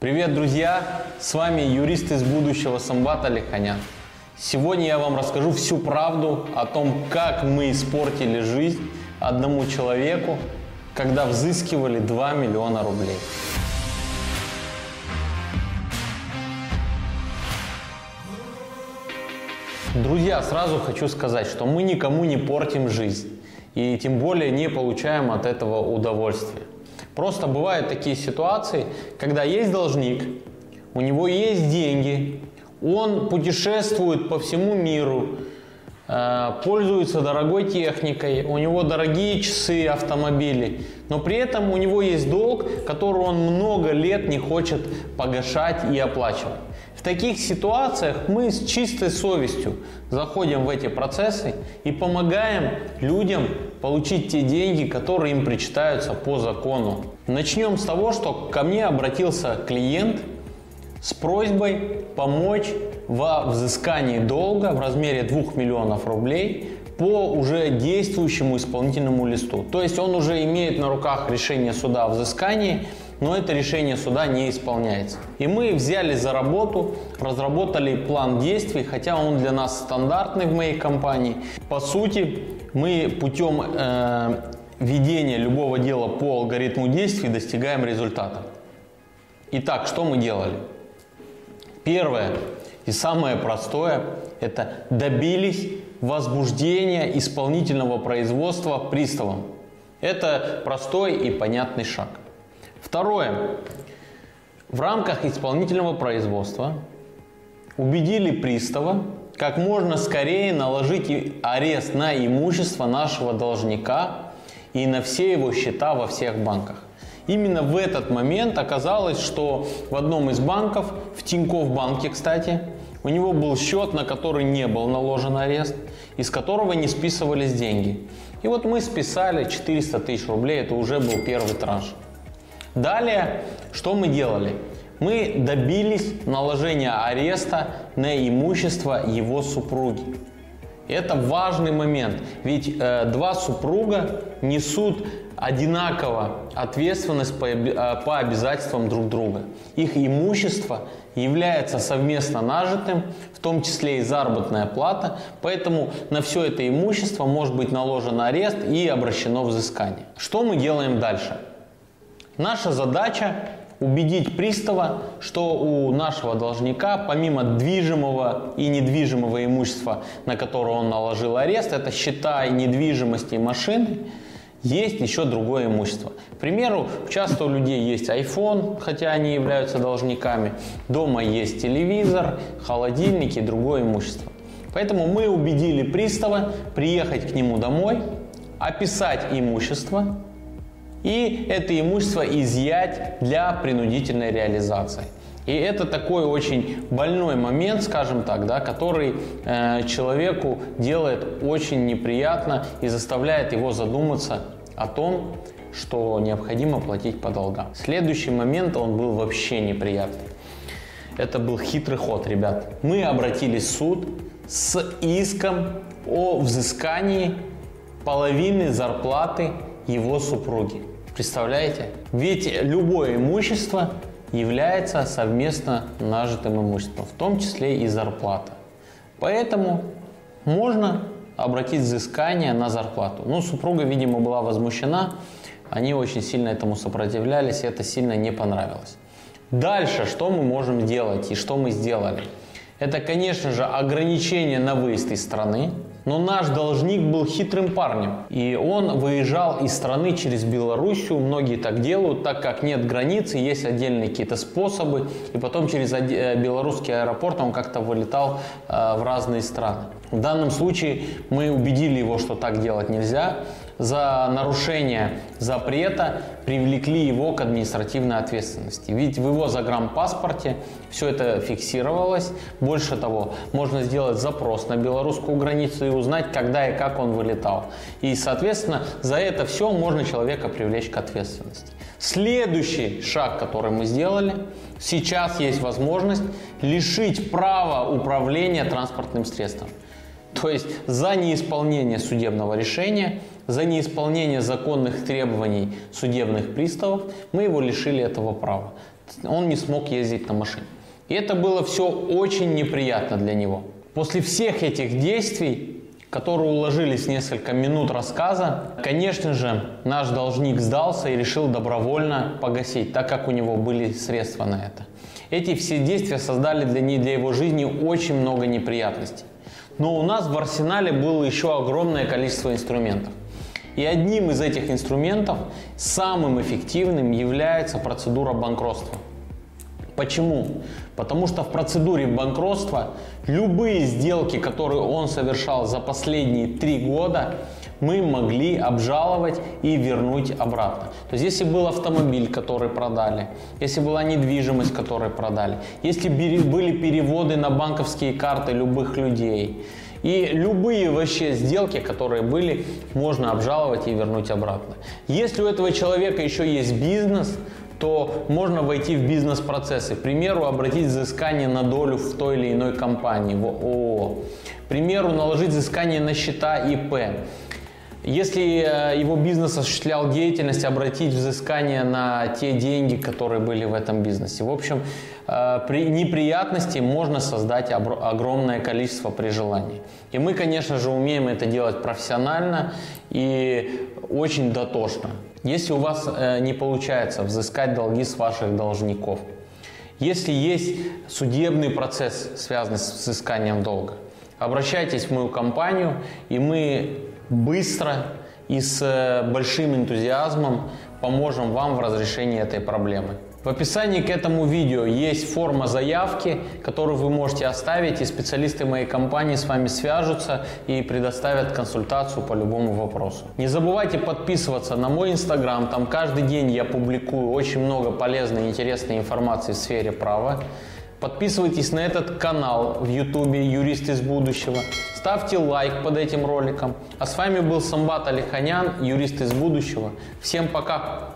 Привет, друзья! С вами юрист из будущего Самбат Алиханян. Сегодня я вам расскажу всю правду о том, как мы испортили жизнь одному человеку, когда взыскивали 2 миллиона рублей. Друзья, сразу хочу сказать, что мы никому не портим жизнь и тем более не получаем от этого удовольствия. Просто бывают такие ситуации, когда есть должник, у него есть деньги, он путешествует по всему миру, э, пользуется дорогой техникой, у него дорогие часы, автомобили, но при этом у него есть долг, который он много лет не хочет погашать и оплачивать. В таких ситуациях мы с чистой совестью заходим в эти процессы и помогаем людям получить те деньги, которые им причитаются по закону. Начнем с того, что ко мне обратился клиент с просьбой помочь во взыскании долга в размере 2 миллионов рублей по уже действующему исполнительному листу. То есть он уже имеет на руках решение суда о взыскании, но это решение суда не исполняется. И мы взяли за работу, разработали план действий, хотя он для нас стандартный в моей компании. По сути, мы путем э, ведения любого дела по алгоритму действий достигаем результата. Итак, что мы делали? Первое и самое простое – это добились возбуждения исполнительного производства приставом. Это простой и понятный шаг. Второе. В рамках исполнительного производства убедили пристава как можно скорее наложить арест на имущество нашего должника и на все его счета во всех банках. Именно в этот момент оказалось, что в одном из банков, в Тинькофф банке, кстати, у него был счет, на который не был наложен арест, из которого не списывались деньги. И вот мы списали 400 тысяч рублей, это уже был первый транш. Далее, что мы делали? Мы добились наложения ареста на имущество его супруги. Это важный момент, ведь э, два супруга несут одинаково ответственность по, э, по обязательствам друг друга. Их имущество является совместно нажитым, в том числе и заработная плата, поэтому на все это имущество может быть наложен арест и обращено взыскание. Что мы делаем дальше? Наша задача убедить пристава, что у нашего должника, помимо движимого и недвижимого имущества, на которое он наложил арест, это счета недвижимости и машины, есть еще другое имущество. К примеру, часто у людей есть iPhone, хотя они являются должниками. Дома есть телевизор, холодильник и другое имущество. Поэтому мы убедили пристава приехать к нему домой, описать имущество и это имущество изъять для принудительной реализации. И это такой очень больной момент, скажем так, да, который э, человеку делает очень неприятно и заставляет его задуматься о том, что необходимо платить по долгам. Следующий момент, он был вообще неприятный. Это был хитрый ход, ребят. Мы обратились в суд с иском о взыскании половины зарплаты его супруги. Представляете? Ведь любое имущество является совместно нажитым имуществом, в том числе и зарплата. Поэтому можно обратить взыскание на зарплату. Ну, супруга, видимо, была возмущена, они очень сильно этому сопротивлялись, и это сильно не понравилось. Дальше, что мы можем делать и что мы сделали? Это, конечно же, ограничение на выезд из страны, но наш должник был хитрым парнем, и он выезжал из страны через Белоруссию. Многие так делают, так как нет границы, есть отдельные какие-то способы, и потом через э, белорусский аэропорт он как-то вылетал э, в разные страны. В данном случае мы убедили его, что так делать нельзя. За нарушение запрета привлекли его к административной ответственности. Ведь в его загранпаспорте все это фиксировалось. Больше того, можно сделать запрос на белорусскую границу и узнать, когда и как он вылетал. И, соответственно, за это все можно человека привлечь к ответственности. Следующий шаг, который мы сделали, сейчас есть возможность лишить права управления транспортным средством. То есть за неисполнение судебного решения, за неисполнение законных требований судебных приставов мы его лишили этого права. он не смог ездить на машине. И это было все очень неприятно для него. После всех этих действий, которые уложились несколько минут рассказа, конечно же, наш должник сдался и решил добровольно погасить, так как у него были средства на это. Эти все действия создали для, не, для его жизни очень много неприятностей. Но у нас в арсенале было еще огромное количество инструментов. И одним из этих инструментов, самым эффективным, является процедура банкротства. Почему? Потому что в процедуре банкротства любые сделки, которые он совершал за последние три года, мы могли обжаловать и вернуть обратно. То есть, если был автомобиль, который продали, если была недвижимость, которую продали, если были переводы на банковские карты любых людей, и любые вообще сделки, которые были, можно обжаловать и вернуть обратно. Если у этого человека еще есть бизнес, то можно войти в бизнес-процессы. К примеру, обратить взыскание на долю в той или иной компании, в ООО. К примеру, наложить взыскание на счета ИП. Если э, его бизнес осуществлял деятельность, обратить взыскание на те деньги, которые были в этом бизнесе. В общем, э, при неприятностей можно создать огромное количество при желании. И мы, конечно же, умеем это делать профессионально и очень дотошно. Если у вас э, не получается взыскать долги с ваших должников, если есть судебный процесс, связанный с взысканием долга, обращайтесь в мою компанию, и мы быстро и с э, большим энтузиазмом поможем вам в разрешении этой проблемы. В описании к этому видео есть форма заявки, которую вы можете оставить, и специалисты моей компании с вами свяжутся и предоставят консультацию по любому вопросу. Не забывайте подписываться на мой инстаграм, там каждый день я публикую очень много полезной и интересной информации в сфере права. Подписывайтесь на этот канал в ютубе «Юрист из будущего». Ставьте лайк под этим роликом. А с вами был Самбат Алиханян, юрист из будущего. Всем пока!